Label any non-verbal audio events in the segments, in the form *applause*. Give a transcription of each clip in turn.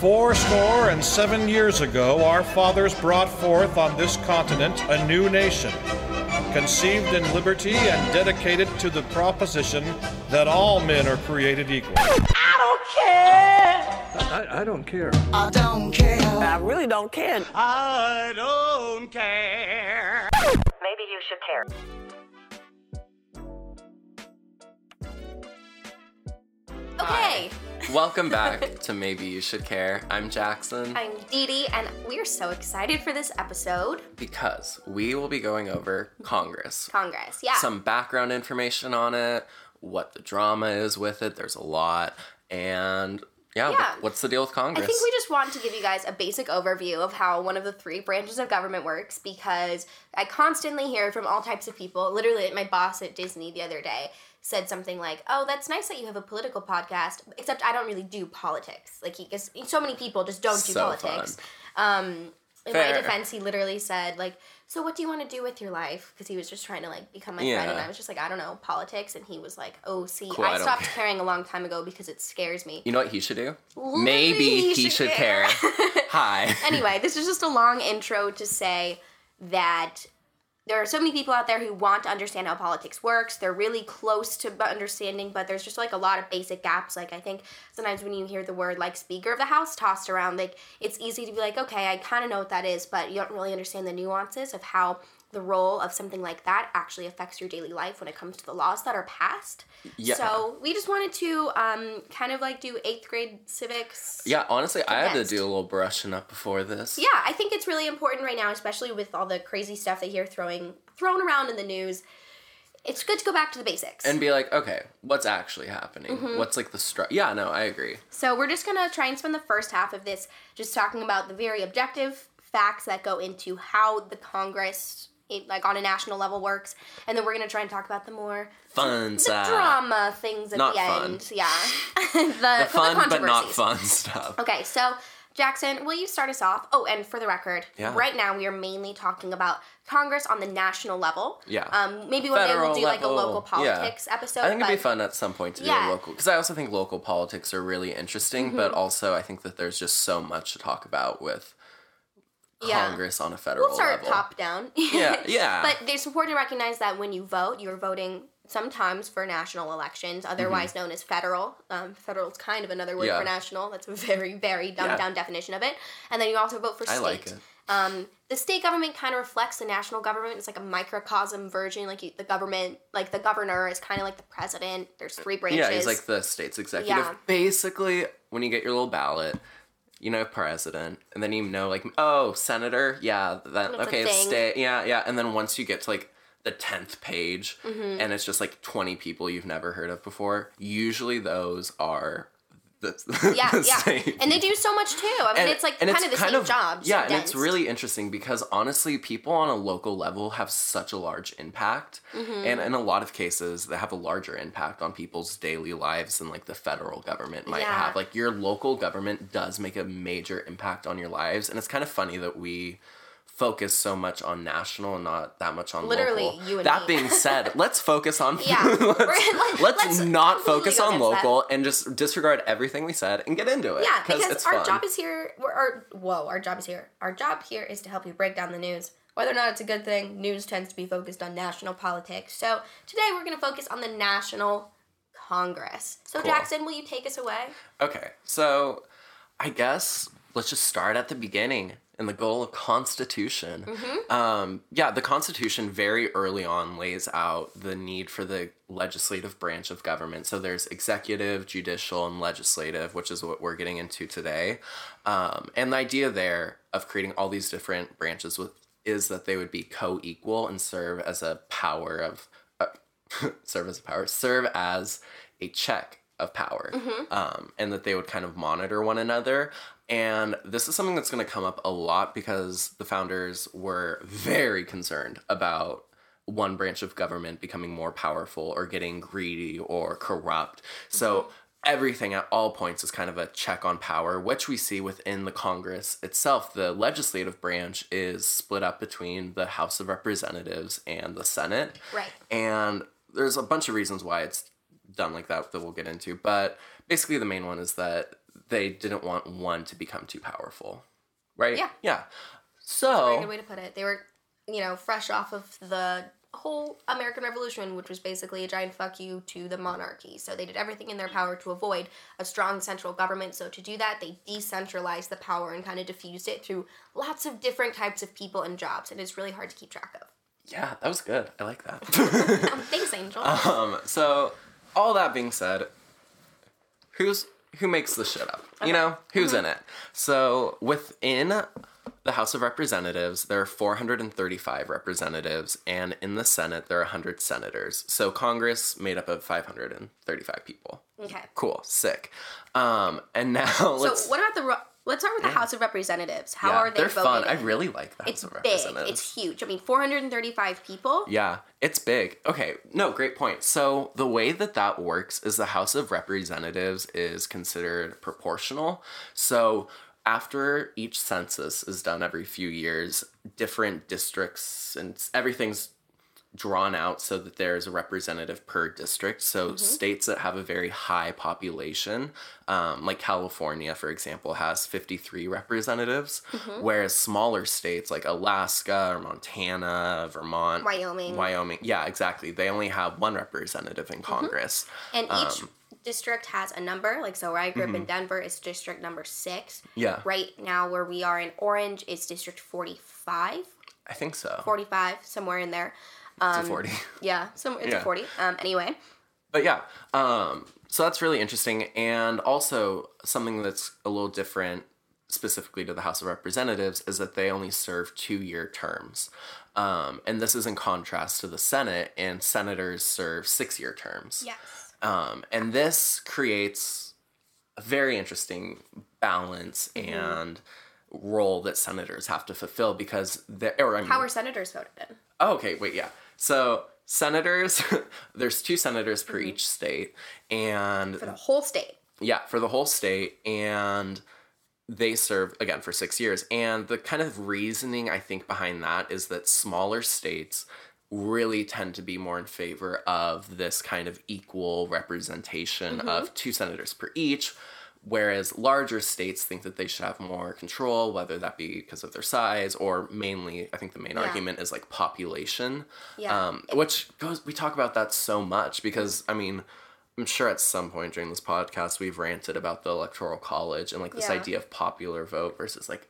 Four score and seven years ago, our fathers brought forth on this continent a new nation, conceived in liberty and dedicated to the proposition that all men are created equal. I don't care. I, I don't care. I don't care. I really don't care. I don't care. Maybe you should care. Okay, Welcome back to Maybe You Should Care. I'm Jackson I'm Dee Dee, and we're so excited for this episode. because we will be going over Congress. Congress, yeah. Some background information on it, what the drama is with it. There's a lot. And yeah, Yeah. what's the deal with Congress? I think we just want to give you guys a basic overview of how one of the three branches of government works because I constantly hear from all types of people. Literally, my boss at Disney the other day said something like, "Oh, that's nice that you have a political podcast, except I don't really do politics." Like he, because so many people just don't do So politics. Um, in Fair. my defense, he literally said like, "So what do you want to do with your life?" Because he was just trying to like become my friend, and I was just like, "I don't know, politics." And he was like, "Oh, see, Cool, I I stopped care." caring a long time ago because it scares me." you know what he should do? Literally, Maybe he, should, care. *laughs* Hi. anyway, this is just a long intro to say that there are so many people out there who want to understand how politics works. They're really close to understanding, but there's just like a lot of basic gaps. Like I think sometimes when you hear the word like Speaker of the House tossed around, like it's easy to be like, okay, I kind of know what that is, but you don't really understand the nuances of how the role of something like that actually affects your daily life when it comes to the laws that are passed. Yeah. So we just wanted to um, kind of like do eighth grade civics. Yeah, honestly, I had to do a little brushing up before this. Yeah, I think it's really important right now, especially with all the crazy stuff that you're throwing thrown around in the news. It's good to go back to the basics. And be like, okay, what's actually happening? Mm-hmm. What's like the stru Yeah, no, I agree. so we're just gonna try and spend the first half of this just talking about the very objective facts that go into how the Congress, it, like on a national level, works, and then we're gonna try and talk about the more Fun the stuff. drama things at Not the fun. end. *laughs* Yeah, *laughs* the, The fun but not fun stuff. Okay, so Jackson, will you start us off? Oh, and for the record, Yeah. right now we are mainly talking about Congress on the national level. Yeah. Um, maybe one day we'll do like a level. local Yeah. politics episode. I think it'd be fun at some point to do a local because I also think local politics are really interesting, Mm-hmm. but also I think that there's just so much to talk about with Yeah. Congress on a federal We'll start level. top down. *laughs* Yeah, yeah. *laughs* But it's important to recognize that when you vote, you're voting sometimes for national elections, otherwise known as federal. Um, federal is kind of another word Mm-hmm. Yeah. for national. That's a very, very dumbed Yeah. down definition of it. And then you also vote for state. I like it. Um, the state government kind of reflects the national government. It's like a microcosm version. Like you, the government, like the governor is kind of like the president. There's three branches. Yeah, he's like the state's executive. Yeah. Basically, when you get your little ballot, you know president, and then you know like oh senator, yeah, that That's okay, state, yeah, yeah, and then once you get to like the tenth page, Mm-hmm. and it's just like twenty people you've never heard of before. Usually those are the *laughs* yeah, the yeah. same And they do so much too. I mean, and- it's like kind of the same job. Yeah, and it's really interesting because honestly, people on a local level have such a large impact, Mm-hmm. and in a lot of cases, they have a larger impact on people's daily lives than like the federal government might Yeah. have. Like your local government does make a major impact on your lives, and it's kind of funny that we focus so much on national and not that much on Literally, local. you and that me. being said, *laughs* let's focus on Yeah. *laughs* let's, We're- let's let's not focus on against that. local and just disregard everything we said and get into it. Yeah, because it's our fun. job is here. We're, our whoa, our job is here. Our job here is to help you break down the news. Whether or not it's a good thing, news tends to be focused on national politics. So today we're going to focus on the National Congress. So Cool. Jackson, will you take us away? Okay, so I guess let's just start at the beginning and the goal of Constitution. Um, yeah, the Constitution very early on lays out the need for the legislative branch of government. So there's executive, judicial, and legislative, which is what we're getting into today. Um, and the idea there of creating all these different branches with is that they would be co-equal and serve as a power of uh, *laughs* serve as a power serve as a check of power um, and that they would kind of monitor one another and this is something that's going to come up a lot because the founders were very concerned about one branch of government becoming more powerful or getting greedy or corrupt so everything at all points is kind of a check on power, which we see within the Congress itself. The legislative branch is split up between the House of Representatives and the Senate. Right. And there's a bunch of reasons why it's done like that that we'll get into. But basically, the main one is that they didn't want one to become too powerful. Right? Yeah. Yeah. So good way to put it. They were, you know, fresh off of the whole American Revolution, which was basically a giant fuck you to the monarchy. So they did everything in their power to avoid a strong central government. So to do that, they decentralized the power and kind of diffused it through lots of different types of people and jobs. And it's really hard to keep track of. yeah, that was good. I like that. *laughs* *laughs* Thanks, Angel. Um, so all that being said, who's who makes the shit up? You know, who's in it? So within the House of Representatives, there are 435 representatives, and in the Senate, there are 100 senators. So Congress made up of 535 people. okay. Cool, sick. Um, and *laughs* now So what about the? Let's start with the House of Representatives. How yeah, are they they're voted? fun. I really like the House It's of big. Representatives. It's huge. I mean, 435 people. Yeah, it's big. Okay, no, great point. So, the way that that works is the House of Representatives is considered proportional. So, after each census is done every few years, different districts and everything's drawn out so that there's a representative per district. So, states that have a very high population, um, like California, for example, has 53 representatives, whereas smaller states like Alaska or Montana, Vermont, Wyoming. Wyoming, yeah, exactly. They only have one representative in Congress. And each Um, district has a number. Like, so where I grew up in Denver is district number six. mm-hmm. Yeah. Right now, where we are in Orange is district 45, I think so. 45, somewhere in there. To 40. Yeah, so it's Yeah. 40. Um, anyway, But yeah, um, so that's really interesting. And also, something that's a little different specifically to the House of Representatives is that they only serve two year terms. Um, and this is in contrast to the Senate, and senators serve six year terms. yes. Um, and this creates a very interesting balance Mm-hmm. and role that senators have to fulfill because they're, or I mean, How are senators voted in? Oh, okay, wait, yeah. So senators, *laughs* there's two senators Mm-hmm. per each state, and For the whole state. yeah, for the whole state, and they serve again for six years. And the kind of reasoning I think behind that is that smaller states really tend to be more in favor of this kind of equal representation Mm-hmm. of two senators per each. Whereas larger states think that they should have more control, whether that be because of their size or mainly, I think the main Yeah. argument is like population. Yeah. Um, which goes, we talk about that so much because, I mean, I'm sure at some point during this podcast we've ranted about the electoral college and like this Yeah. idea of popular vote versus like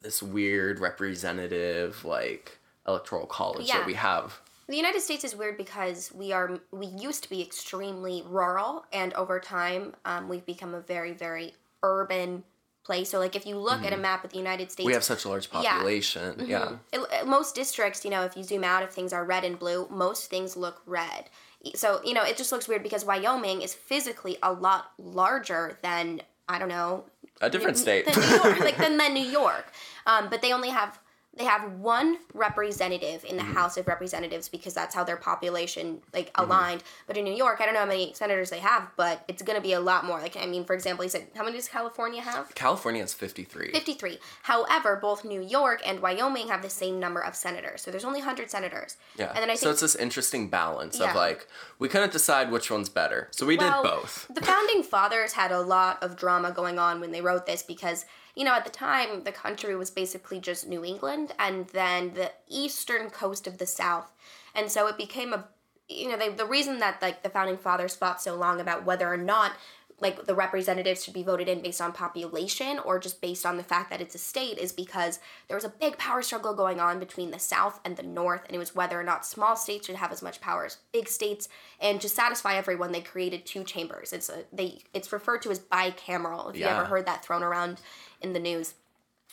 this weird representative like electoral college Yeah. that we have. The United States is weird because we are we used to be extremely rural, and over time, um, we've become a very very urban place. So, like if you look at a map of the United States, Mm-hmm. We have such a large Yeah. population. Yeah. it- it- most districts, you know, if you zoom out, if things are red and blue, most things look red. So, you know, it just looks weird because Wyoming is physically a lot larger than I don't know A different state. than New York, *laughs* like than, than New York. Um, but they only have they have one representative in the Mm-hmm. House of Representatives because that's how their population like Mm-hmm. aligned. But in New York, I don't know how many senators they have, but it's gonna be a lot more. Like I mean, for example, he said how many does California have? California has 53. 53. However, both New York and Wyoming have the same number of senators. So there's only 100 senators. Yeah. And then I think, so it's this interesting balance Yeah. of like we couldn't decide which one's better. So we Well, did both. The founding fathers had a lot of drama going on when they wrote this because, you know, at the time the country was basically just New England and then the eastern coast of the South. And so it became a you know, they, the reason that like the founding fathers fought so long about whether or not like the representatives should be voted in based on population or just based on the fact that it's a state is because there was a big power struggle going on between the south and the north and it was whether or not small states should have as much power as big states and to satisfy everyone they created two chambers. It's a they it's referred to as bicameral if you ever heard that thrown around in the news.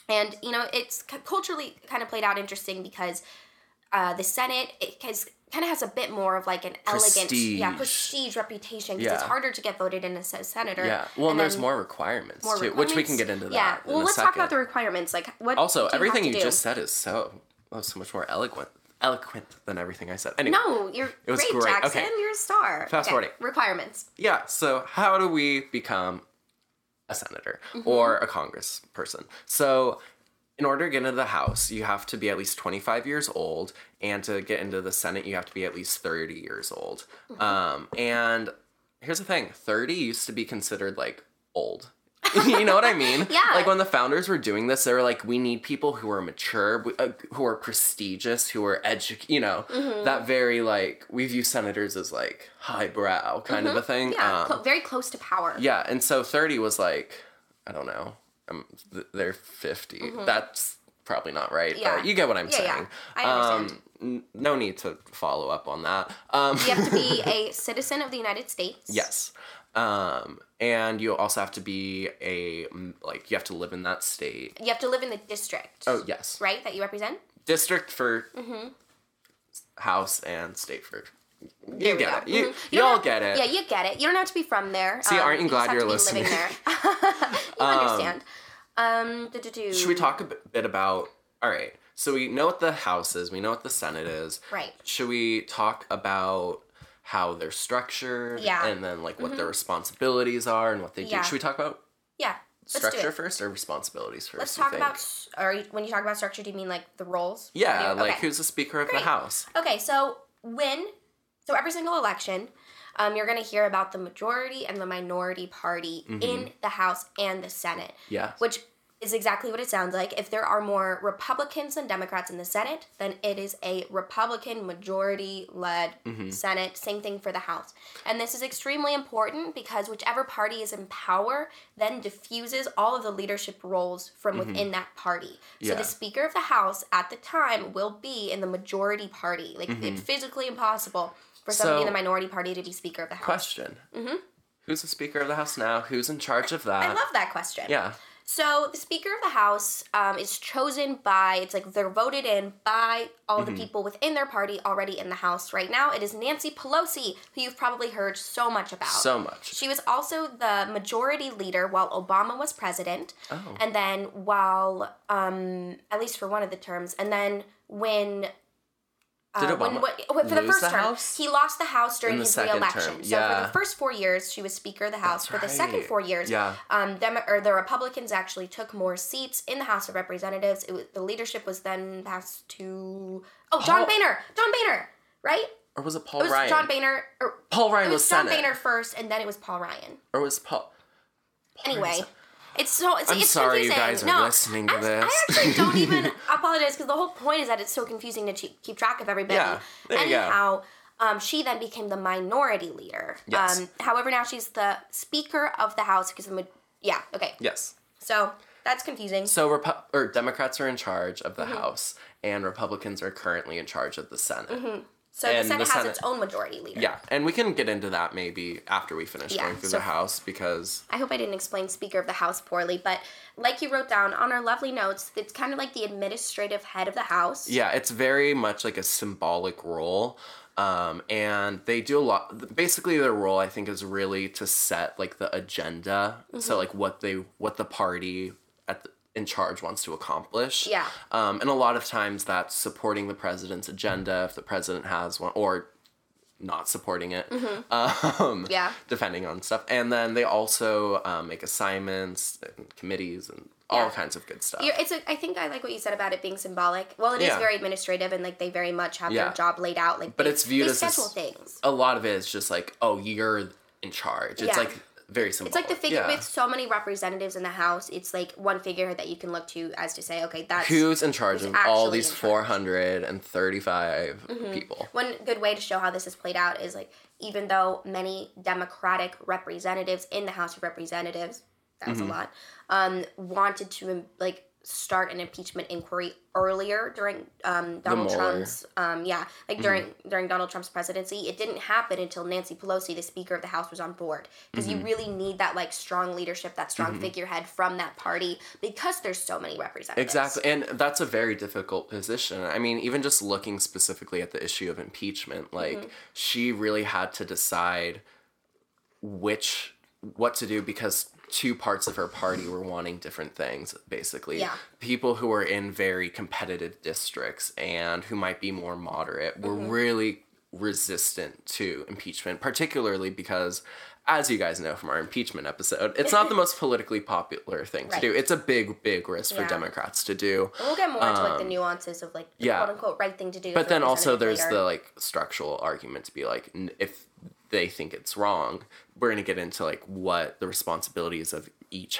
And you know it's culturally kind of played out interesting because uh, the senate it has kind of has a bit more of like an elegant yeah Prestige. prestige reputation because it's harder to get voted in as a senator Yeah. Well, and and there's more requirements more too, which we can get into that. yeah well a let's talk about the requirements like what Also, everything you do? just said is so oh, so much more eloquent eloquent than everything I said. Anyway. no you're It was great, great. jackson Okay. you're a star Fast Okay, forwarding. requirements Yeah, so how do we become a senator Mm-hmm. or a congress person? So in order to get into the House, you have to be at least 25 years old, and to get into the Senate, you have to be at least 30 years old. Mm-hmm. Um, and here's the thing 30 used to be considered like old. *laughs* you know what I mean? *laughs* Yeah. Like when the founders were doing this, they were like, we need people who are mature, uh, who are prestigious, who are edu, you know, Mm-hmm. that very like we view senators as like highbrow kind of a thing. Mm-hmm. Yeah, Um, clo- very close to power. yeah, and so 30 was like, I don't know, um, th- they're 50. That's probably not right, Mm-hmm. Yeah. but you get what I'm Yeah, yeah. saying. I understand. Um, n- no need to follow up on that. Um, You have to be *laughs* a citizen of the United States. yes. Um, and you also have to be a, like, you have to live in that state. You have to live in the district. Oh, yes. Right, that you represent. District for Mm-hmm. House and state for. You get it. You, Mhm. you all have- get it. Yeah, you get it. You don't have to be from there. See, aren't you glad have you're to be living listening? there. *laughs* *laughs* you understand. Um. Should we talk a bit about? All right. So we know what the House is. We know what the Senate is. Right. Should we talk about how they're structured? Yeah. Mm-hmm. And then like what their responsibilities are and what they do. Should we talk about Yeah. Structure first or responsibilities 1st Let's talk about. Or when you talk about structure, do you mean like the roles? Yeah, Okay. like who's the Speaker of Great. the House? Okay, so when, so every single election, um, you're going to hear about the majority and the minority party in the House and the Senate. Mm-hmm. Yeah. Which is exactly what it sounds like. If there are more Republicans than Democrats in the Senate, then it is a Republican majority led Mm-hmm. Senate. Same thing for the House. And this is extremely important because whichever party is in power then diffuses all of the leadership roles from within that party. So Mm-hmm. Yeah. the Speaker of the House at the time will be in the majority party. Like it's physically impossible for somebody in. The minority party to be Speaker of the House. Question. Mm-hmm. Who's the Speaker of the House now? Who's in charge of that? I love that question. Yeah. So the Speaker of the House um, is chosen by it's like they're voted in by all Mm-hmm. the people within their party already in the House right now. It is Nancy Pelosi, who you've probably heard so much about. So much. She was also the majority leader while Obama was president, Oh. and then while um, at least for one of the terms, and then when. Did uh, Obama when, what, what- for the first the term, House? he lost the House during his reelection. term, So for the first four years, she was Speaker of the House. That's for the second four years, Yeah. um, Demo- or the Republicans actually took more seats in the House of Representatives. It was, the leadership was then passed to oh John Paul- Boehner, John Boehner, right? Or was it Paul It was Ryan? John Boehner. Or, Paul Ryan it was, was John Senate. Boehner first, and then it was Paul Ryan. Or was Paul? Anyway, it's so it's, I'm it's sorry you guys are no, listening to I'm- this. I actually don't even *laughs* apologize because the whole point is that it's so confusing to keep track of everybody. Yeah, there you. Anyhow, um, she then became the minority leader. Yes. Um, however, now she's the Speaker of the House because the ma- yeah okay. Yes. So that's confusing. So Repu- or Democrats are in charge of the Mm-hmm. House, and Republicans are currently in charge of the Senate. So the Senate the has its own majority leader. Yeah, and we can get into that maybe after we finish Yeah, going through so- the House because I hope I didn't explain Speaker of the House poorly, but like you wrote down on our lovely notes, it's kind of like the administrative head of the House. yeah, it's very much like a symbolic role. Um, and they do a lot basically their role I think is really to set like the agenda Mm-hmm. so like what they what the party at the, in charge wants to accomplish Yeah. um, and a lot of times that's supporting the president's agenda if the president has one or not supporting it um, Yeah. depending on stuff and then they also um, make assignments and committees and all Yeah. kinds of good stuff You're, it's a, I think I like what you said about it being symbolic. Well, it is Yeah. very administrative, and like they very much have Yeah. their job laid out. Like, But they, it's viewed as schedule things. a lot of it is just like oh you're in charge it's like very symbolic It's like the figure Yeah. with so many representatives in the House. It's like one figure that you can look to as to say, okay, that's who's in charge who's of all these in charge. 435 Mm-hmm. people one good way to show how this has played out is like even though many democratic representatives in the house of representatives that Mm-hmm. was a lot um, wanted to like start an impeachment inquiry earlier during um, donald trump's um, yeah like during during donald trump's presidency. It didn't happen until nancy pelosi the speaker of the house was on board. Because Mm-hmm. you really need that like strong leadership that strong figurehead from that party because there's so many representatives. Exactly and that's a very difficult position. I mean even just looking specifically at the issue of impeachment like Mm-hmm. she really had to decide which what to do because two parts of her party were wanting different things basically Yeah. people who were in very competitive districts and who might be more moderate were mm-hmm. really resistant to impeachment particularly because as you guys know from our impeachment episode it's not the most politically popular thing to do it's a big big risk for Yeah. democrats to do we'll get more into like the nuances of like the Um, yeah. quote unquote right thing to do but then also there's later. the like structural argument to be like n- if they think it's wrong we're going to get into like what the responsibilities of each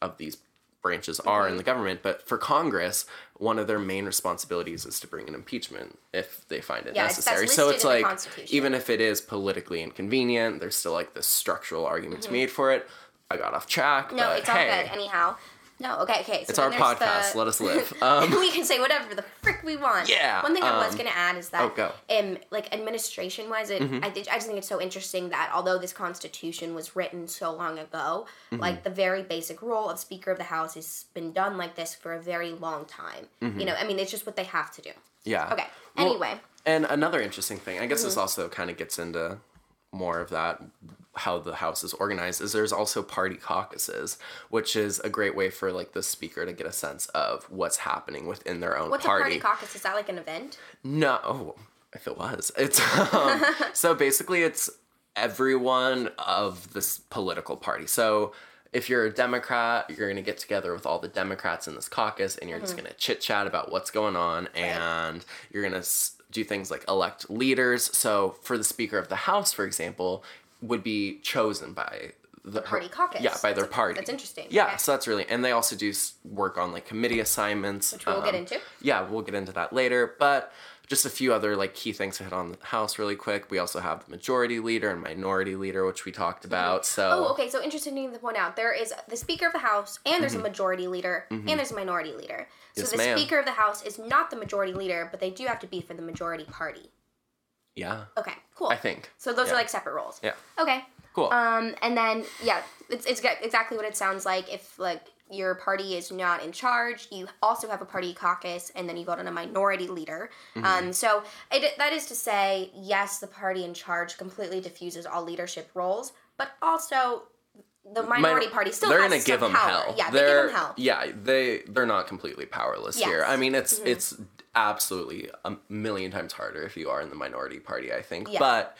of these branches are Mm-hmm. in the government. But for Congress, one of their main responsibilities is to bring an impeachment if they find it Yeah, necessary. So it's like even if it is politically inconvenient, there's still like this structural arguments made for it. I got off track. Mm-hmm. No, it's all hey, good. Anyhow, no, okay, okay. So It's our podcast. The... Let us *laughs* live. Um, we can say whatever the frick we want. Yeah, One thing I was um, gonna add is that, oh, go. Mm-hmm. um, like administration wise, it I, did, I just think it's so interesting that although this Constitution was written so long ago, Mm-hmm. like the very basic role of Speaker of the House has been done like this for a very long time. You know, I mean, it's just what they have to do. yeah. Okay. Mm-hmm. Well, Anyway, And another interesting thing, I guess Mm-hmm. this also kind of gets into more of that how the house is organized is there's also party caucuses which is a great way for like the speaker to get a sense of what's happening within their own what's party a party caucus? Is that like an event? no oh, if it was it's um, *laughs* so basically it's everyone of this political party so if you're a democrat you're going to get together with all the democrats in this caucus and you're just Mm-hmm. going to chit chat about what's going on and you're going to do things like elect leaders so for the speaker of the house for example would be chosen by the, party caucus. yeah by their That's- party that's interesting. yeah Okay. so that's really and they also do work on like committee assignments Which we'll get um, into. yeah, we'll get into that later. But just a few other like key things to hit on the House really quick. We also have the majority leader and minority leader, which we talked about. So Oh, okay. So interesting to point out. There is the Speaker of the House, and there's a majority leader, and there's a minority leader. So Mm-hmm. Yes, the ma'am. Speaker of the House is not the majority leader, but they do have to be for the majority party. yeah, Okay, cool. I think. So those Yeah. are like separate roles. Yeah. Okay. Cool. Um, and then yeah, it's it's exactly what it sounds like. If like your party is not in charge, you also have a party caucus, and then you vote on a minority leader. Mm-hmm. Um, so it, that is to say, yes, the party in charge completely diffuses all leadership roles, but also the minority Min- party still they're has gonna give some them power. hell. Yeah, they're, they give them hell. Yeah, they they're not completely powerless here. Yes. Mm-hmm. I mean, it's it's absolutely a million times harder if you are in the minority party. I think, Yeah. but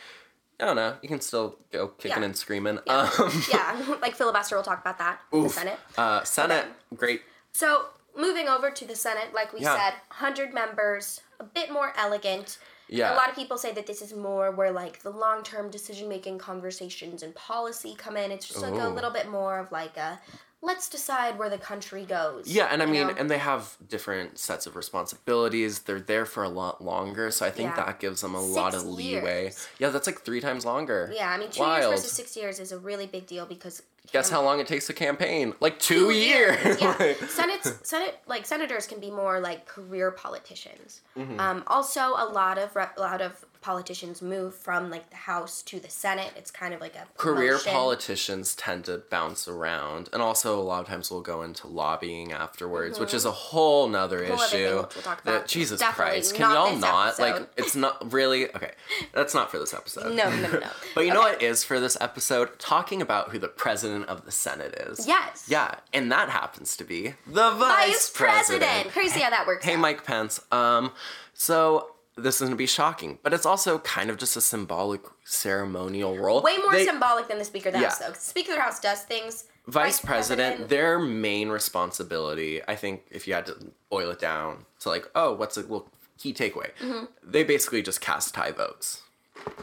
I don't know. You can still go kicking Yeah. and screaming. Yeah. Um, *laughs* yeah, like filibuster. We'll talk about that in the Senate. uh, Senate, great. So moving over to the Senate, like we Yeah. said, hundred members, a bit more elegant. Yeah. A lot of people say that this is more where like the long term decision making conversations and policy come in. It's just like a little bit more of like a let's decide where the country goes. Yeah, and I mean, know? and they have different sets of responsibilities. They're there for a lot longer, so I think Yeah. that gives them a lot of Six leeway. years. Yeah, that's like three times longer. yeah, I mean, two Wild. years versus six years is a really big deal because Guess how long it takes to campaign? Like two, years. *laughs* Yeah, Like- Senate's Senate like senators can be more like career politicians. Mm-hmm. Um, also, a lot of a lot of politicians move from like the House to the Senate. It's kind of like a Career promotion. politicians tend to bounce around, and also a lot of times we'll go into lobbying afterwards, which is a whole nother Whole issue. we'll- that. Jesus Definitely Christ, can y'all not like? It's not really okay. That's not for this episode. No, no, no, no. *laughs* But you know what is for this episode? Talking about who the president of the Senate is. Yes. Yeah, and that happens to be the vice, Vice president. president. Crazy how that works. Hey, out. Mike Pence. Um, so this is gonna be shocking, but it's also kind of just a symbolic ceremonial role. Way more They- symbolic than the Speaker of the Yeah. House, though. Speaker of the House does things. Vice president, their main responsibility, I think, if you had to boil it down to like, oh, what's a little key takeaway? Mm-hmm. They basically just cast tie votes.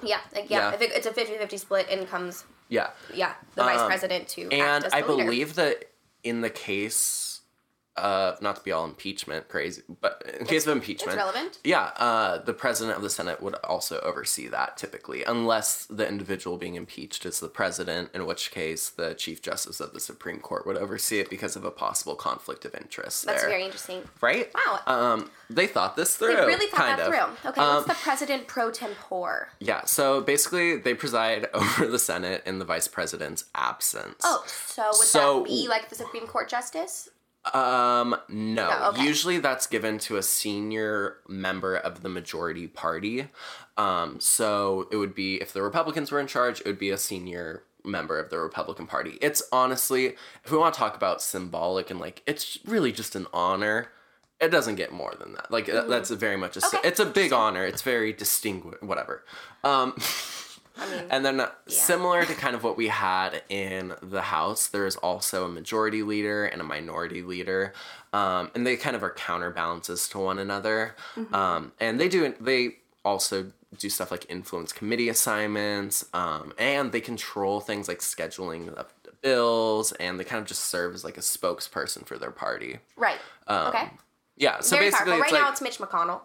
Yeah, like, yeah. Yeah. If it, it's a 50-50 split, in comes Yeah. yeah the vice Um, president to And act as I leader. believe that in the case of not to be all impeachment crazy, but in case of impeachment, relevant. Yeah, uh, the president of the Senate would also oversee that typically, unless the individual being impeached is the president, in which case the chief justice of the Supreme Court would oversee it because of a possible conflict of interest. That's there. very interesting. right. Wow. Um, they thought this through. They really thought that of. through. Okay, Um, what's the president pro tempore? Yeah, so basically they preside *laughs* over the Senate in the vice president's absence. Oh, so would So- that be like the Supreme Court justice? Um, no. No, okay. Usually that's given to a senior member of the majority party. Um, so it would be if the Republicans were in charge, it would be a senior member of the Republican Party. It's honestly, if we want to talk about symbolic and like, it's really just an honor. It doesn't get more than that. Like uh that's a very much a. Mm-hmm. Okay. It's a big honor. It's very distinguished. Whatever. Um, *laughs* I mean, and then uh, similar to kind of what we had in the House, there is also a majority leader and a minority leader, um, and they kind of are counterbalances to one another. Um, and they do they also do stuff like influence committee assignments, um, and they control things like scheduling of bills and they kind of just serve as like a spokesperson for their party. Right. okay. Yeah, so Very basically. Right like now it's Mitch McConnell,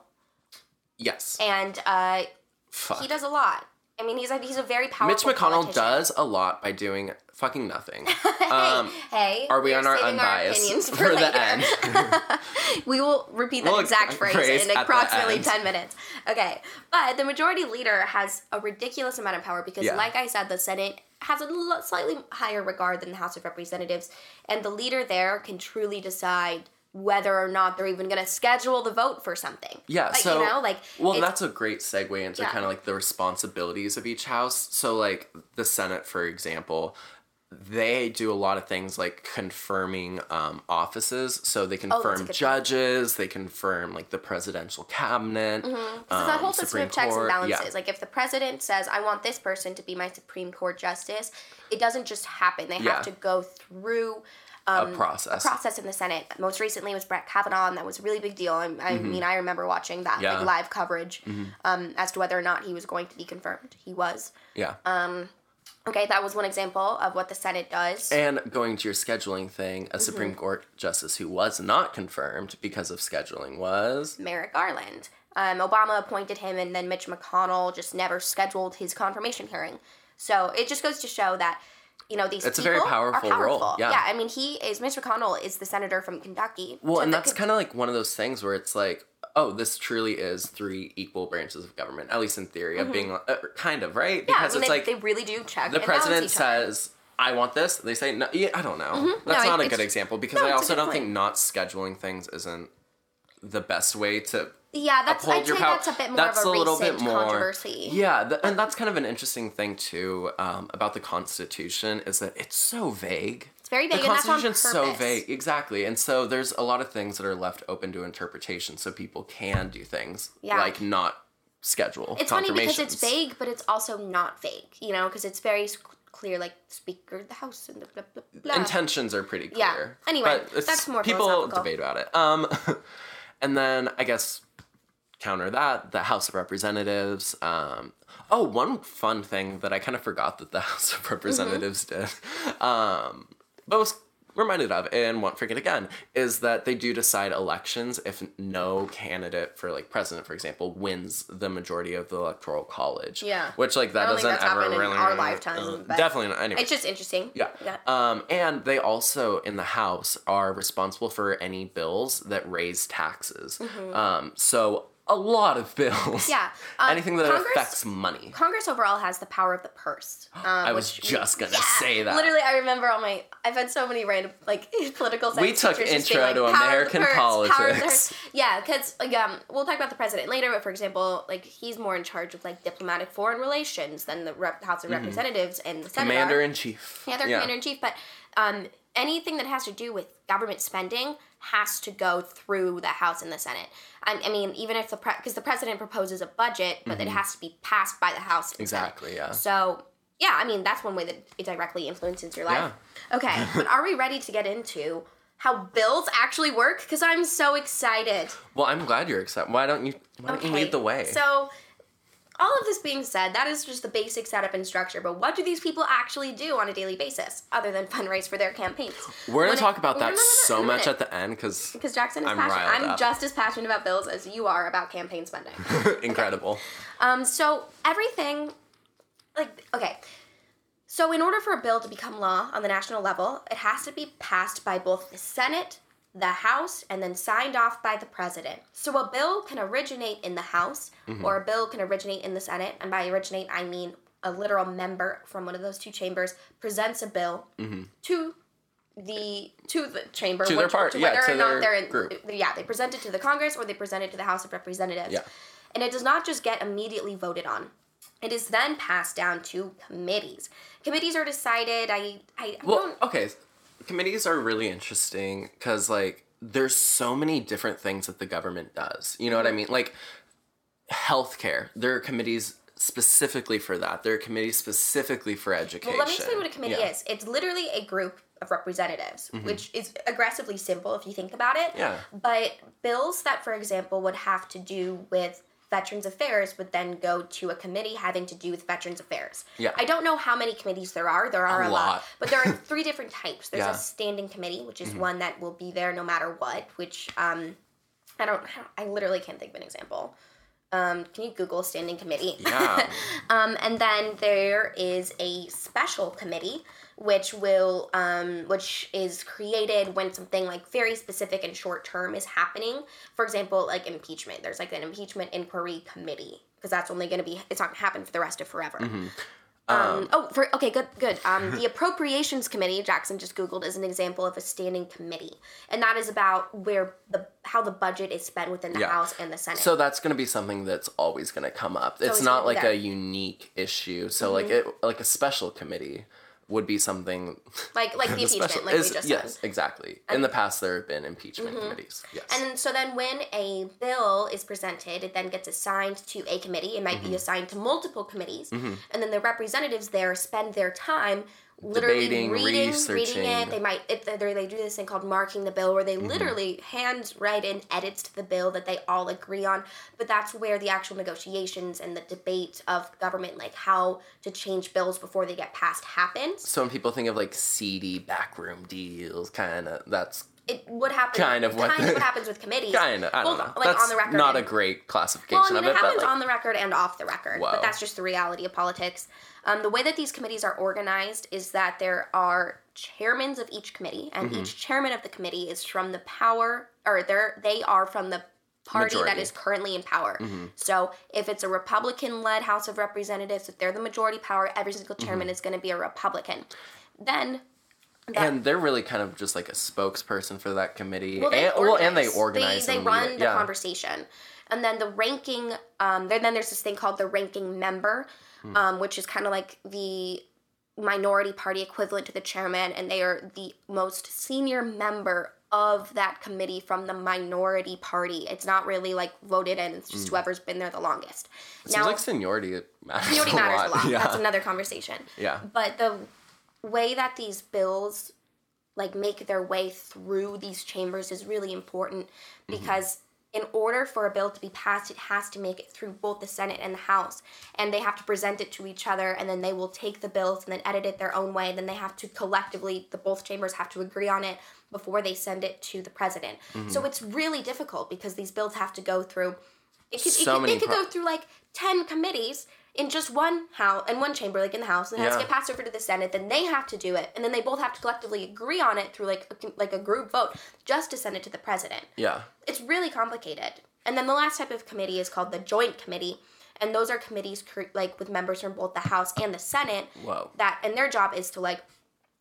yes. and uh, Fuck. he does a lot. I mean, he's a he's a very powerful. Mitch McConnell politician. does a lot by doing fucking nothing. *laughs* Um, Hey, are we on our unbiased opinions *laughs* for, for, the end? *laughs* we will repeat that We'll exact phrase, phrase in approximately 10 minutes. Okay. But the majority leader has a ridiculous amount of power because, Yeah. like I said, the Senate has a slightly higher regard than the House of Representatives. And the leader there can truly decide whether or not they're even going to schedule the vote for something. Yeah, Like, so you know, like well, that's a great segue into Yeah. kind of like the responsibilities of each house. So, like the Senate, for example, they do a lot of things like confirming um, offices. So they Oh, confirm point. judges, they confirm like the presidential cabinet. So um, that whole system Supreme of checks Court, and yeah. balances. Like if the president says, "I want this person to be my Supreme Court justice," it doesn't just happen. They Yeah. have to go through a process. a process in the Senate. Most recently was Brett Kavanaugh, and that was a really big deal. I, I mean, I remember watching that Mm-hmm. Yeah. Mm-hmm. like live coverage um, as to whether or not he was going to be confirmed. He was. yeah. Um, Okay, that was one example of what the Senate does. and going to your scheduling thing, Mm-hmm. a Supreme Court justice who was not confirmed because of scheduling was Merrick Garland. Um, Obama appointed him, and then Mitch McConnell just never scheduled his confirmation hearing. So it just goes to show that you know these It's a very powerful are role, powerful. yeah. I mean he is Mitch McConnell is the senator from Kentucky. Well, So and that's kind of like one of those things where it's like, oh, this truly is three equal branches of government, at least in theory, of being uh, kind of right Mm-hmm. yeah. I because mean, it's they, like they really do check. the president says. I want this. They say no. Yeah, I don't know. Mm-hmm. That's No, not a good example because no, I also don't point. think not scheduling things isn't the best way to Yeah, that's I'd say power. that's a bit more That's of a, little recent bit more controversy. Yeah, th- and that's kind of an interesting thing too um, about the Constitution is that it's so vague. It's very vague, The and that's on Constitution's so vague, exactly, and so there's a lot of things that are left open to interpretation, so people can do things Yeah. like not schedule. It's funny because it's vague, but it's also not vague. You know, because it's very clear, like Speaker of the House and the blah blah blah. Intentions are pretty clear. Yeah. Anyway, that's more people debate about it. Um, *laughs* and then I guess counter that the House of Representatives. Um, oh, one fun thing that I kind of forgot that the *laughs* House of Representatives did, um, but was reminded of and won't forget again is that they do decide elections if no candidate for like president for example wins the majority of the electoral college Yeah. which like that doesn't ever happened in really our lifetime, but definitely not anyway It's just interesting. yeah. Yeah. Um, and they also in the House are responsible for any bills that raise taxes. Um, so a lot of bills. Mm-hmm. Yeah. Um, Anything that Congress- affects money. Congress overall has the power of the purse. *gasps* Um, I was just gonna say that. Literally, I remember all my. I've had so many random like *laughs* political. We took intro to like, "Power of the American purse, power of the politics." purse." *laughs* Yeah, because like um, we'll talk about the president later. But for example, like he's more in charge of like diplomatic foreign relations than the rep- House of Representatives and the Senate. Commander in chief. Yeah, they're commander in chief, but um, anything that has to do with government spending has to go through the House and the Senate. I, I mean, even if the because the president proposes a budget, but it has to be passed by the House. And Senate. Mm-hmm. Exactly, yeah. So yeah, I mean that's one way that it directly influences your life. Okay, *laughs* but are we ready to get into? How bills actually work? Because I'm so excited. Well, I'm glad you're excited. Why don't you? Why don't you lead the way? So, all of this being said, that is just the basic setup and structure. But what do these people actually do on a daily basis, other than fundraise for their campaigns? We're gonna talk about that no, no, no, so much at the end because because Jackson is I'm passionate. I'm up. just as passionate about bills as you are about campaign spending. *laughs* incredible. Um, so everything, like, okay. So in order for a bill to become law on the national level, it has to be passed by both the Senate, the House, and then signed off by the President. So a bill can originate in the House, Mm-hmm. or a bill can originate in the Senate, and by originate I mean a literal member from one of those two chambers presents a bill to the to the chamber Mm-hmm. To their part- yeah, whether to or not they're in group. yeah they present it to the congress or they present it to the house of representatives Yeah. and it does not just get immediately voted on it is then passed down to committees committees are decided i i, I Well, don't okay. Committees are really interesting because, like, there's so many different things that the government does. You know what I mean? Like, healthcare. There are committees specifically for that. There are committees specifically for education. well let me explain what a committee Yeah. Mm-hmm. is it's literally a group of representatives which is aggressively simple if you think about it Yeah. but bills that for example would have to do with Veterans Affairs would then go to a committee having to do with Veterans Affairs. Yeah. I don't know how many committees there are. There are A a, lot. lot. But there are *laughs* three different types. There's Yeah. Mm-hmm. a standing committee, which is one that will be there no matter what, which um I don't I literally can't think of an example. Um, can you Google standing committee? Yeah. *laughs* Um, and then there is a special committee, which will, um, which is created when something like very specific and short term is happening. For example, like impeachment. There's like an impeachment inquiry committee because that's only going to be. It's not going to happen for the rest of forever. Um, oh, for okay, good, good. Um, *laughs* the Appropriations Committee, Jackson just googled, is an example of a standing committee, and that is about where the how the budget is spent within the Yeah. House and the Senate. So that's going to be something that's always going to come up. It's always not like there. a unique issue. So like it like a special committee would be something like like the impeachment, like is- we just yes, said. exactly. In the past there have been impeachment committees. Yes. And so then when a bill is presented, it then gets assigned to a committee. It might Mm-hmm. be assigned to multiple committees. And then the representatives there spend their time literally Debating, reading, reading it. They might it, they they do this thing called marking the bill, where Mm-hmm. they literally hand write in edits to the bill that they all agree on. But that's where the actual negotiations and the debate of government, like how to change bills before they get passed, happens. so when people think of like seedy backroom deals, kind of that's It would happen. Kind of what kind the- of what happens with committees. kind of I don't Well, know. Like that's on the record. not a great classification Well, I mean, of it it, but happens like, on the record and off the record, Whoa. but that's just the reality of politics. Um, the way that these committees are organized is that there are chairmans of each committee, and Mm-hmm. each chairman of the committee is from the power, or they're they are from the party that Majority. Mm-hmm. currently in power. So if it's a Republican-led House of Representatives, if they're the majority power, every single Mm-hmm. chairman is going to be a Republican. Then and they're really kind of just like a spokesperson for that committee. Well, and, well, and they organize. organize. They, they run the yeah. conversation, and then the ranking. Um, then then there's this thing called the ranking member, Hmm. um, which is kind of like the minority party equivalent to the chairman, and they are the most senior member of that committee from the minority party. It's not really like voted in; it's just whoever's been there the longest. It seems like seniority matters, Seniority a, matters lot. a lot. Yeah. That's another conversation. yeah. But the way that these bills like make their way through these chambers is really important because in order for a bill to be passed it has to make it through both the Senate and the House. And they have to present it to each other and then they will take the bills and then edit it their own way. Then they have to collectively the both chambers have to agree on it before they send it to the president. Mm-hmm. So it's really difficult because these bills have to go through it could, So it could, they could pro- go through like 10 committees in just one house in one chamber like in the house and it has to get passed over to the senate then they have to do it and then they both have to collectively agree on it through like a, like a group vote just to send it to the president Yeah. it's really complicated and then the last type of committee is called the joint committee and those are committees cr- like with members from both the house and the senate Whoa. that and their job is to like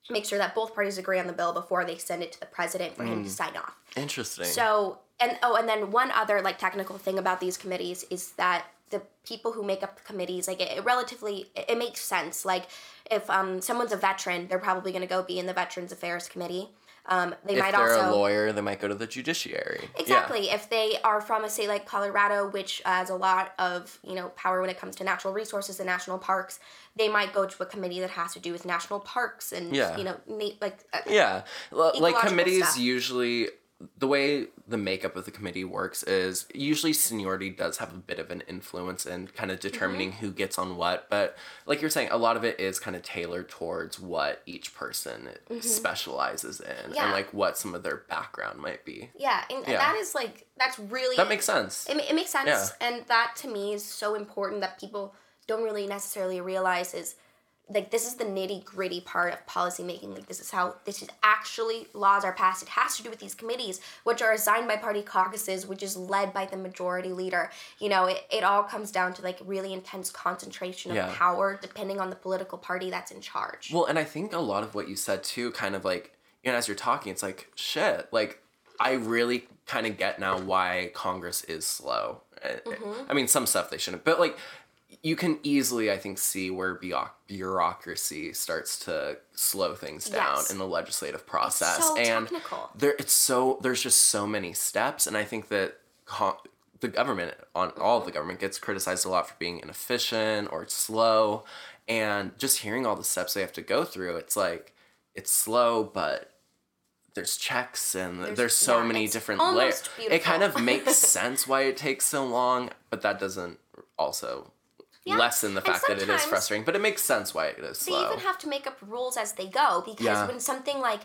make sure that both parties agree on the bill before they send it to the president for Mm. him to sign off Interesting. so, and oh, and then one other like technical thing about these committees is that the people who make up the committees, like it, it relatively, it, it makes sense. Like if um someone's a veteran, they're probably going to go be in the Veterans Affairs Committee. Um, they if might they're also a lawyer, they might go to the judiciary. Yeah. Exactly. If they are from a state like Colorado, which has a lot of you know power when it comes to natural resources and national parks, they might go to a committee that has to do with national parks and Yeah. you know na- like uh, Yeah, like committees stuff. usually the way the makeup of the committee works is usually seniority does have a bit of an influence in kind of determining Mm-hmm. who gets on what, but like you're saying, a lot of it is kind of tailored towards what each person specializes in Mm-hmm. Yeah. and like what some of their background might be. yeah, and Yeah. that is like that's really That makes sense. It, it makes sense, Yeah. and that to me is so important that people don't really necessarily realize is like this is the nitty gritty part of policymaking. Like this is how this is actually laws are passed. It has to do with these committees, which are assigned by party caucuses, which is led by the majority leader. You know, it, it all comes down to like really intense concentration of Yeah. power depending on the political party that's in charge. Well, and I think a lot of what you said too, kind of like, you know, as you're talking, it's like, shit, like, I really kind of get now why Congress is slow. Uh, Mm-hmm. I mean, some stuff they shouldn't, but like, you can easily, I think, see where bureaucracy starts to slow things down Yes. in the legislative process. so and technical. there, it's so there's just so many steps, and I think that the government on all of the mm-hmm. government gets criticized a lot for being inefficient or slow, and just hearing all the steps they have to go through, it's like it's slow, but there's checks and there's, There's- so yeah, many different layers. almost It kind of makes *laughs* sense why it takes so long, but that doesn't also Yeah. lessen the fact that it is frustrating. But it makes sense why it is They slow. even have to make up rules as they go because Yeah. when something like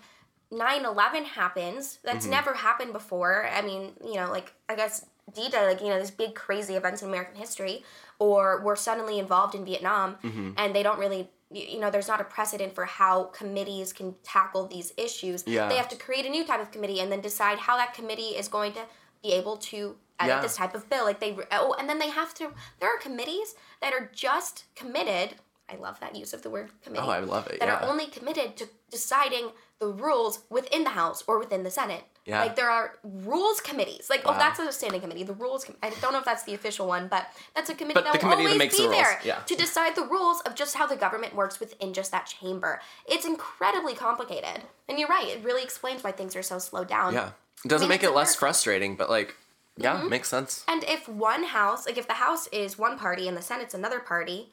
9-11 happens, that's Mm-hmm. never happened before. I mean, you know, like I guess D-Day, like, you know, this big crazy events in American history, or we're suddenly involved in Vietnam Mm-hmm. and they don't really you you know, there's not a precedent for how committees can tackle these issues. Yeah. They have to create a new type of committee and then decide how that committee is going to be able to edit Yeah. this type of bill. Like they oh, and then they have to. There are committees that are just committed. I love that use of the word committee. Oh, I love it, That yeah. are only committed to deciding the rules within the House or within the Senate. Yeah. Like there are rules committees. Like oh, that's a standing committee. The rules. Com- I don't know if that's the official one, but that's a committee But that will committee always be the there yeah. to decide the rules of just how the government works within just that chamber. It's incredibly complicated, and you're right. It really explains why things are so slowed down. yeah. It doesn't mean, make it less miracle. frustrating, but like, yeah, Mm-hmm. makes sense. And if one house, like if the House is one party and the Senate's another party,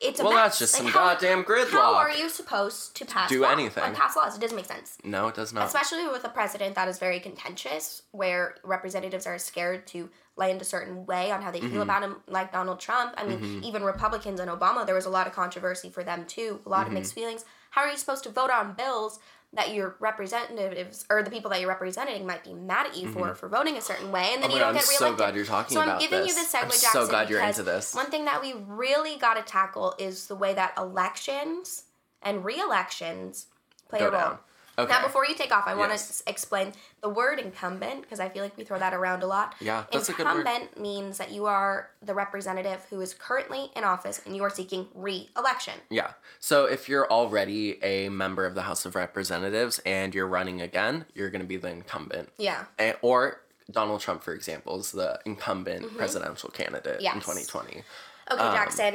it's a Well, mess. that's just Like, some how- goddamn gridlock. How are you supposed to pass Do law- anything. pass laws? It doesn't make sense. No, it does not. Especially with a president that is very contentious, where representatives are scared to land a certain way on how they Mm-hmm. feel about him, like Donald Trump. I mean, even Republicans and Obama, there was a lot of controversy for them too, a lot Mm-hmm. of mixed feelings. How are you supposed to vote on bills that your representatives or the people that you're representing might be mad at you for for voting a certain way, and then Mm-hmm. Oh you don't God, get I'm so reelected? glad you're talking so I'm about giving you this. this segue, I'm so glad you're into this. One thing that we really got to tackle is the way that elections and re-elections play Go a role. down. Okay. Now, before you take off, I want to explain the word incumbent because I feel like we throw that around a lot. Yeah, that's a good word. Incumbent means that you are the representative who is currently in office and you are seeking re-election. Yeah. So if you're already a member of the House of Representatives and you're running again, you're going to be the incumbent. Yeah. And, or Donald Trump, for example, is the incumbent presidential candidate in Mm-hmm. 2020. Okay, Jackson,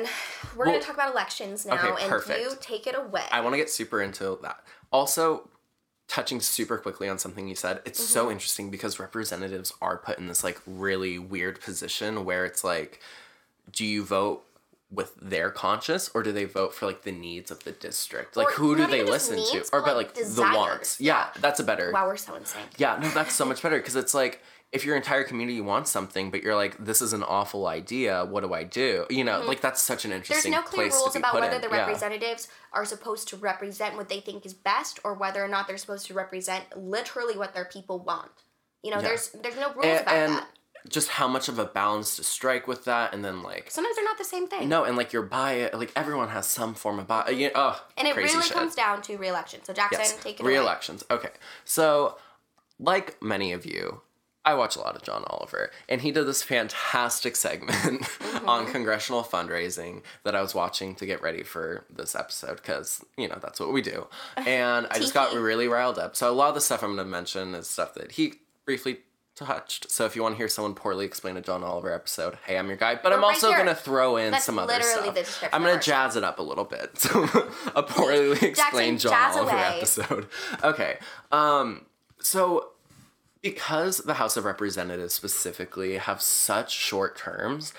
we're well- going to talk about elections now, Okay, and perfect. you take it away. I want to get super into that. Also, touching super quickly on something you said, it's Mm-hmm. so interesting because representatives are put in this like really weird position where it's like, do you vote with their conscience or do they vote for like the needs of the district? Like Or who do they listen needs, to? Or but, like, like the wants. Yeah, that's a better. wow, we're so insane. Yeah, no, that's so much better because it's like if your entire community wants something, but you're like, this is an awful idea. What do I do? You know, like that's such an Mm-hmm. There's no clear rules about whether in. the Yeah. representatives are supposed to represent what they think is best or whether or not they're supposed to represent literally what their people want. You know, Yeah. there's there's no rules and, about and that. just how much of a balance to strike with that, and then like Sometimes they're not the same thing. no, and like your bias, like everyone has some form of bias. You oh, and it really shit. comes down to re-election. So Jackson, yes, take it re-elections. Okay, so like many of you. I watch a lot of John Oliver, and he did this fantastic segment *laughs* Mm-hmm. on congressional fundraising that I was watching to get ready for this episode because, you know, that's what we do. *laughs* And I just got really riled up. So, a lot of the stuff I'm going to mention is stuff that he briefly touched. So, if you want to hear someone poorly explain a John Oliver episode, hey, I'm your guy. But I'm right also here. to throw in That's some other stuff. the I'm gonna jazz it up a little bit. *laughs* So, a poorly explained John Oliver away. episode. Okay. Um, so because the House of Representatives specifically have such short terms,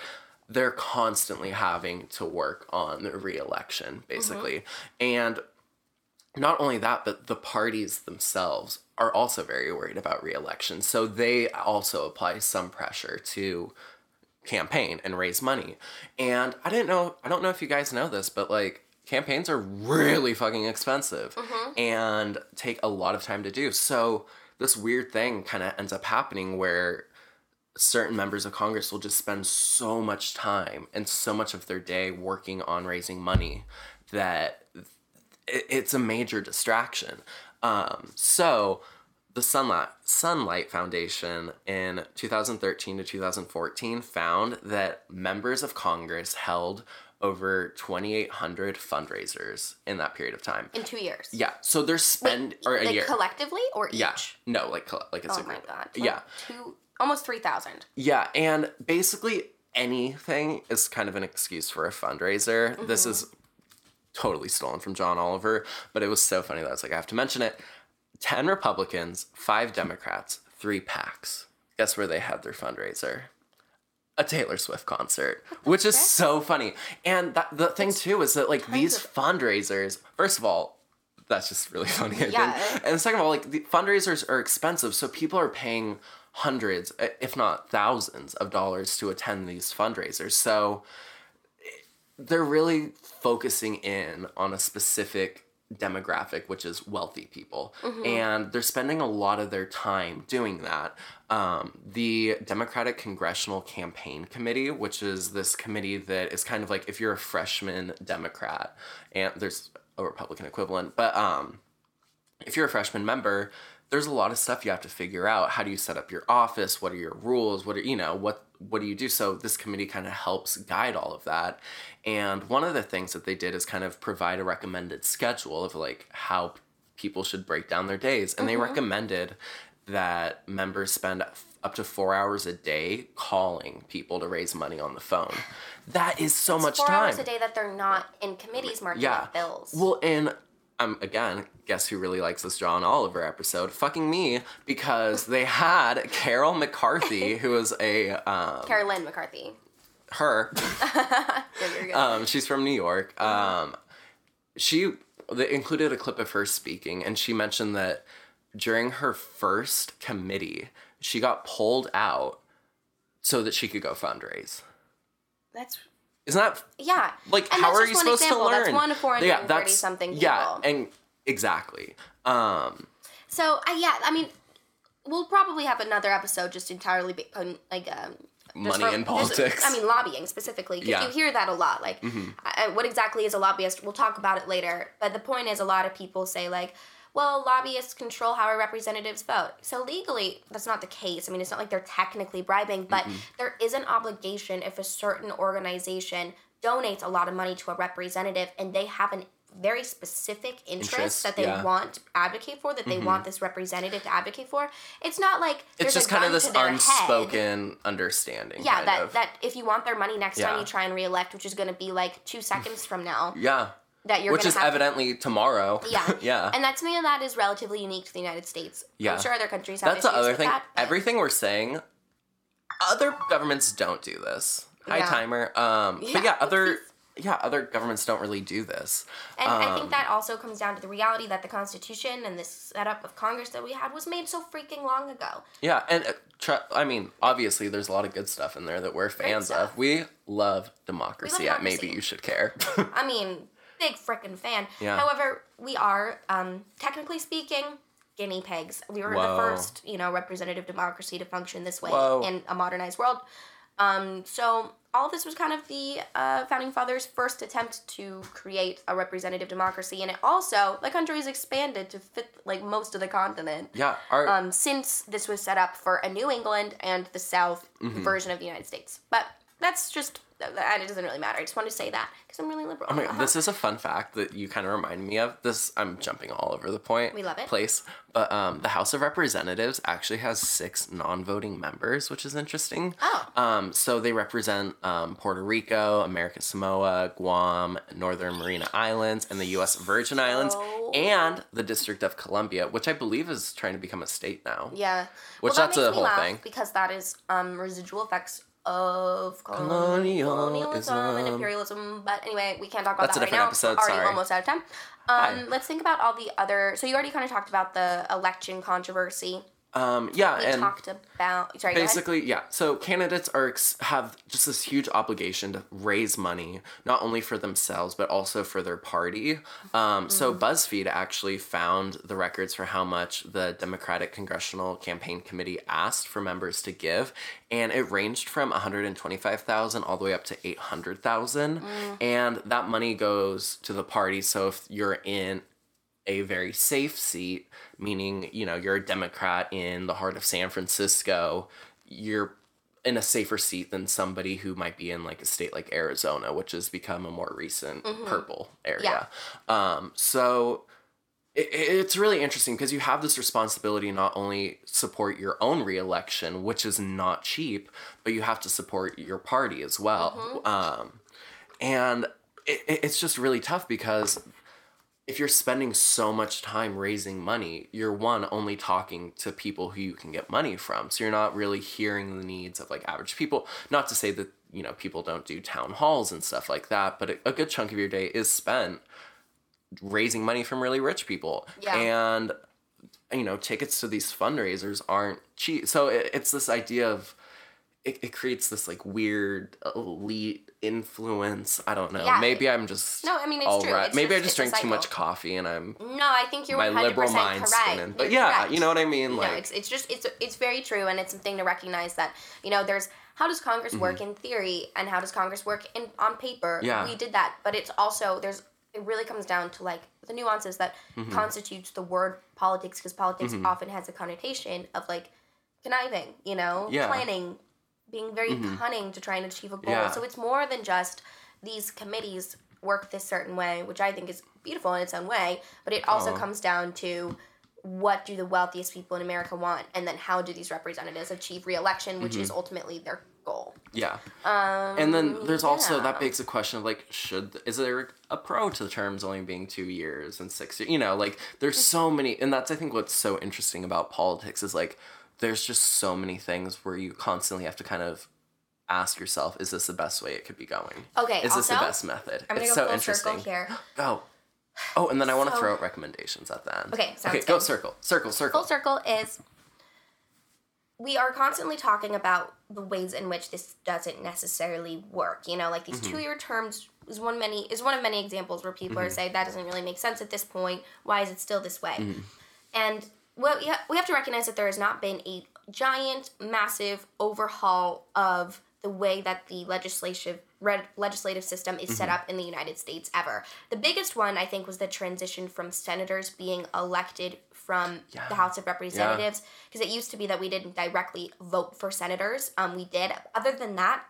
they're constantly having to work on the re-election, mm-hmm. basically. And not only that, but the parties themselves are also very worried about re-election. So they also apply some pressure to campaign and raise money. And I didn't know I don't know if you guys know this, but like campaigns are really fucking expensive mm-hmm. and take a lot of time to do. So this weird thing kind of ends up happening where certain members of Congress will just spend so much time and so much of their day working on raising money that it's a major distraction. Um, so the Sunlight Sunlight Foundation in 2013 to 2014 found that members of Congress held over 2,800 fundraisers in that period of time. In two years. Yeah, so they're spend or a like year. collectively or each? yeah, no, like like it's Oh a my group. god. Yeah, Two almost three thousand. yeah, and basically anything is kind of an excuse for a fundraiser. This mm-hmm. is totally stolen from John Oliver, but it was so funny that I was like, I have to mention it. 10 Republicans, 5 Democrats, 3 PACs. Guess where they had their fundraiser? A Taylor Swift concert, which is so funny. And that, the thing too is that like these of- fundraisers, first of all, that's just really *laughs* funny. I Yeah. think. And second of all, like the fundraisers are expensive, so people are paying hundreds, eh, if not thousands, of dollars to attend these fundraisers. So eh, they're really focusing in on a specific demographic, which is wealthy people. And they're spending a lot of their time doing that. Um, the Democratic Congressional Campaign Committee, which is this committee that is kind of like if you're a freshman Democrat, and there's a Republican equivalent, but um, if you're a freshman member, there's a lot of stuff you have to figure out. How do you set up your office? What are your rules? What are you know what what do you do? So this committee kind of helps guide all of that. And one of the things that they did is kind of provide a recommended schedule of like how people should break down their days. And they recommended that members spend up to four hours a day calling people to raise money on the phone. That is so much Four time. hours a day that they're not in committees marking Yeah. bills. Well, and um, again, guess who really likes this John Oliver episode? Fucking me, because they had Carol McCarthy, *laughs* who was a um, Carolyn McCarthy. Her. *laughs* Yeah. Um, she's from New York. Um, she they included a clip of her speaking, and she mentioned that during her first committee, she got pulled out so that she could go fundraise. that's Isn't that yeah. like And how are you one supposed example. to learn? That's one of 430 that's- something Yeah, and exactly. Um, So I yeah, I mean, we'll probably have another episode just entirely be, like um, Money in politics. I mean, lobbying specifically because Yeah. you hear that a lot. Like, mm-hmm. I, I- what exactly is a lobbyist? We'll talk about it later. But the point is, a lot of people say like. Well, lobbyists control how our representatives vote. So legally, that's not the case. I mean, it's not like they're technically bribing, but mm-hmm. there is an obligation if a certain organization donates a lot of money to a representative and they have an very specific interests Interest, that they yeah. want to advocate for, that they want this representative to advocate for. It's not like it's just kind of this their head. unspoken understanding. Yeah, kind that of. that if you want their money next Yeah. time you try and reelect, which is going to be like two seconds from now, *laughs* yeah, that you're which is have to- evidently tomorrow. yeah, *laughs* yeah. and that's something that is relatively unique to the United States. Yeah. I'm sure other countries have That's the other thing. that. but- Everything we're saying, other governments don't do this. Hi, Yeah. timer. Um, Yeah, but yeah, other. Yeah, other governments don't really do this. And I Um, think that also comes down to the reality that the Constitution and this setup of Congress that we had was made so freaking long ago. Yeah, and uh, tr- I mean, obviously, there's a lot of good stuff in there that we're fans of. We love democracy. maybe you should care. *laughs* I mean, big frickin' fan. Yeah. However, we are, um, technically speaking, guinea pigs. We were the first, you know, representative democracy to function this way Whoa. in a modernized world. Um, so all of this was kind of the uh, founding fathers' first attempt to create a representative democracy, and it also the country has expanded to fit like most of the continent. yeah, our Um, since this was set up for a New England and the South Mm-hmm. version of the United States, but that's just that it doesn't really matter. I just wanted to say that because I'm really liberal. Oh my Uh-huh. this is a fun fact that you kind of remind me of. This I'm jumping all over the point. We love it. Place, but um, the House of Representatives actually has six non-voting members, which is interesting. Oh. Um, so they represent um, Puerto Rico, American Samoa, Guam, Northern Mariana Islands, and the U.S. Virgin Islands, and the District of Columbia, which I believe is trying to become a state now. Yeah. Which that that's a whole thing. Because that is um residual effects of Colonialism. and imperialism. But anyway, we can't talk about That's a that right different now. episode, We're already sorry. almost out of time. Um, let's think about all the other. So you already kind of talked about the election controversy. Um, yeah, We and talked about. Sorry, basically yeah so candidates are ex- have just this huge obligation to raise money not only for themselves but also for their party um, so Mm-hmm. buzzfeed actually found the records for how much the democratic congressional campaign committee asked for members to give and it ranged from 125000 all the way up to 800000 Mm. and that money goes to the party so if you're in a very safe seat, meaning, you know, you're a Democrat in the heart of San Francisco, you're in a safer seat than somebody who might be in like a state like Arizona, which has become a more recent purple area. Um, so it, it's really interesting because you have this responsibility not only support your own reelection, which is not cheap, but you have to support your party as well. Um, and it- it's just really tough because if you're spending so much time raising money, you're one only talking to people who you can get money from. So you're not really hearing the needs of like average people. Not to say that, you know, people don't do town halls and stuff like that, but a, good chunk of your day is spent raising money from really rich people. Yeah. And you know, tickets to these fundraisers aren't cheap. So it, it's this idea of it, it creates this like weird elite influence. I don't know. Yeah, Maybe I'm just No, I mean, it's all true. right. It's Maybe I just- just it's a drink too much coffee and I'm No, I think you're my 100% liberal mind correct. spinning. But You're yeah, correct. you know what I mean? No, Like it's, it's just it's it's very true, and it's something to recognize that you know there's how does Congress work in theory, and how does Congress work in on paper. Mm-hmm. Yeah. we did that, but it's also there's it really comes down to like the nuances that Mm-hmm. constitutes the word politics, because politics often has a connotation of like conniving, you know, Yeah. Mm-hmm. planning, being very cunning to try and achieve a goal. Yeah. So it's more than just these committees work this certain way, which I think is beautiful in its own way, but it also Oh. comes down to what do the wealthiest people in America want, and then how do these representatives achieve reelection, which Mm-hmm. is ultimately their goal. Yeah. Um, And then there's also that begs the question of like, should is there a pro to the terms only being two years and six years? You know, like there's so many, and that's I think what's so interesting about politics is like there's just so many things where you constantly have to kind of ask yourself, is this the best way it could be going? Okay, Is this the best method? I'm gonna it's go so full interesting. circle here. *gasps* Go. Oh, and then I want to So- throw out recommendations at the end. Okay, sounds okay, go good. circle, circle, circle. Full circle is we are constantly talking about the ways in which this doesn't necessarily work. You know, like these Mm-hmm. two-year terms is one many is one of many examples where people are saying that doesn't really make sense at this point. Why is it still this way? Mm-hmm. And well, we, ha- we have to recognize that there has not been a giant, massive overhaul of the way that the legislative red, legislative system is Mm-hmm. set up in the United States ever. The biggest one, I think, was the transition from senators being elected from Yeah. the House of Representatives, because it used to be that we didn't directly vote for senators. Um, we did. Other than that.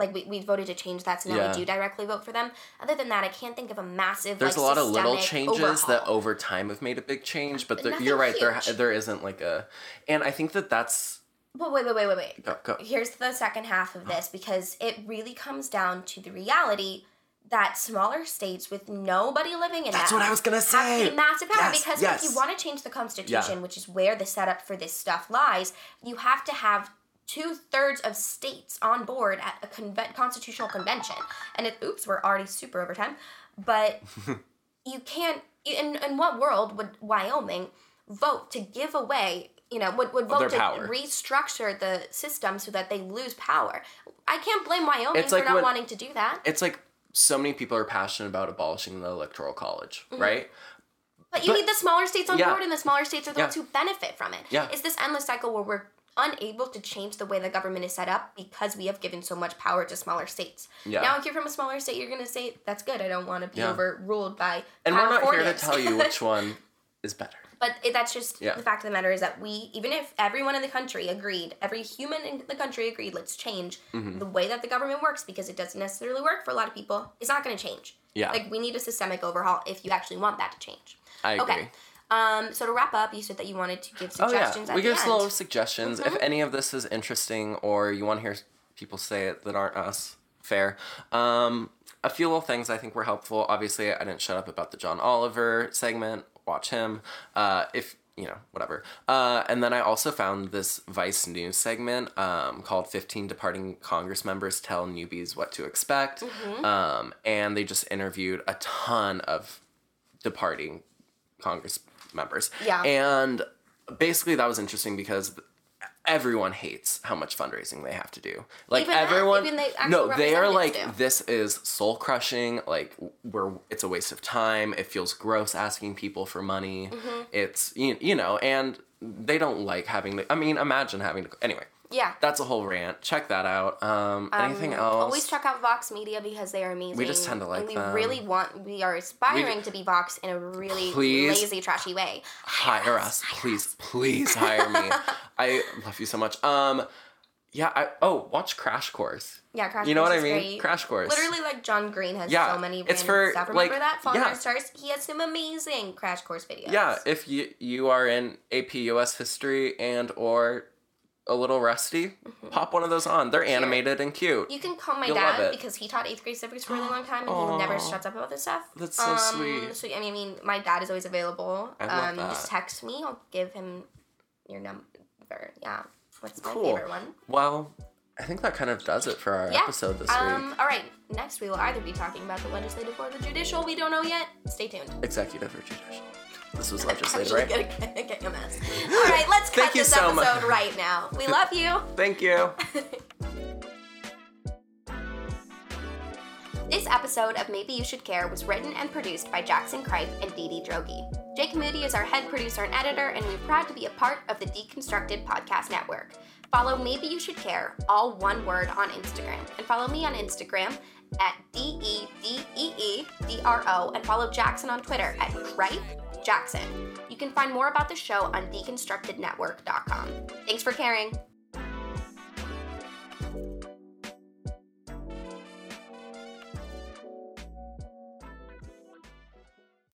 Like we, we voted to change that, so now Yeah. we do directly vote for them. Other than that, I can't think of a massive. There's like, a lot of little changes that over time have made a big change, but there, you're right. There there isn't like a, and I think that that's But wait, wait, wait, wait, wait. Go, go. Here's the second half of this because it really comes down to the reality that smaller states with nobody living in That's them what I was gonna say. have a massive power Yes, because yes. if you want to change the constitution, Yeah. which is where the setup for this stuff lies, you have to have two thirds of states on board at a conven- constitutional convention. And it, oops, we're already super over time, but *laughs* you can't. In in what world would Wyoming vote to give away? You know, would, would vote to power. restructure the system so that they lose power. I can't blame Wyoming It's for like not when- wanting to do that. it's like so many people are passionate about abolishing the electoral college, Mm-hmm. right? But you But- need the smaller states on Yeah. board, and the smaller states are the Yeah. ones who benefit from it. Yeah. It's this endless cycle where we're unable to change the way the government is set up because we have given so much power to smaller states. Yeah. Now, if you're from a smaller state, you're going to say, that's good. I don't want to be Yeah. overruled by And we're not here to tell you which *laughs* one is better. But it, that's just Yeah. the fact of the matter is that we, even if everyone in the country agreed, every human in the country agreed, let's change Mm-hmm. the way that the government works because it doesn't necessarily work for a lot of people, it's not going to change. Yeah. Like, we need a systemic overhaul if you actually want that to change. I agree. Okay. Um, so to wrap up, you said that you wanted to give suggestions. Oh yeah, we give some little suggestions. Mm-hmm. If any of this is interesting, or you want to hear people say it that aren't us, fair. Um, a few little things I think were helpful. Obviously, I didn't shut up about the John Oliver segment. Watch him. Uh, if you know, whatever. Uh, and then I also found this Vice News segment um, called 15 Departing Congress Members Tell Newbies What to Expect. Mm-hmm. Um, and they just interviewed a ton of departing Congress members. Yeah. And basically that was interesting because everyone hates how much fundraising they have to do. Like Even that- everyone even the actual No, they are like do. this is soul crushing, like where it's a waste of time. It feels gross asking people for money. Mm-hmm. It's you, you know, and they don't like having to I mean, imagine having to anyway. Yeah. That's a whole rant. Check that out. Um, anything else? Always check out Vox Media because they are amazing. We just tend to like and we them. really want. We are aspiring to be Vox in a really Please. lazy, trashy way. hire us, please, please hire me. *laughs* I love you so much. Um, yeah. I oh, watch Crash Course. Yeah, Crash You know Course what I mean? great. Crash Course. Literally, like John Green has Yeah, so many it's for, stuff. Remember like- that? Falling yeah. Stars. He has some amazing Crash Course videos. Yeah, if you you are in AP US history and or a little rusty, pop one of those on. They're animated and cute. Mm-hmm. You can call my You'll dad because he taught eighth grade civics for a really long time and he *gasps* never shuts up about this stuff. That's so sweet. So I mean, I mean, my dad is always available. I love um, Just that. text me. I'll give him your number. Yeah. What's my favorite one? Well, I think that kind of does it for our Yeah. episode this um, week. All right. Next, we will either be talking about the legislative or the judicial. We don't know yet. Stay tuned. Executive or judicial. This was *laughs* legislative, Actually right? gonna get a *laughs* mess. *laughs* All right, let's cut this so episode much. right now. We love you. Thank you. This episode of Maybe You Should Care was written and produced by Jackson Kripe and Dee Dee Drogi. Jake Moody is our head producer and editor, and we're proud to be a part of the Deconstructed Podcast Network. Follow Maybe You Should Care, all one word, on Instagram. And follow me on Instagram at D E D E E D R O, and follow Jackson on Twitter at Kripe Jackson. You can find more about the show on deconstructednetwork.com. Thanks for caring.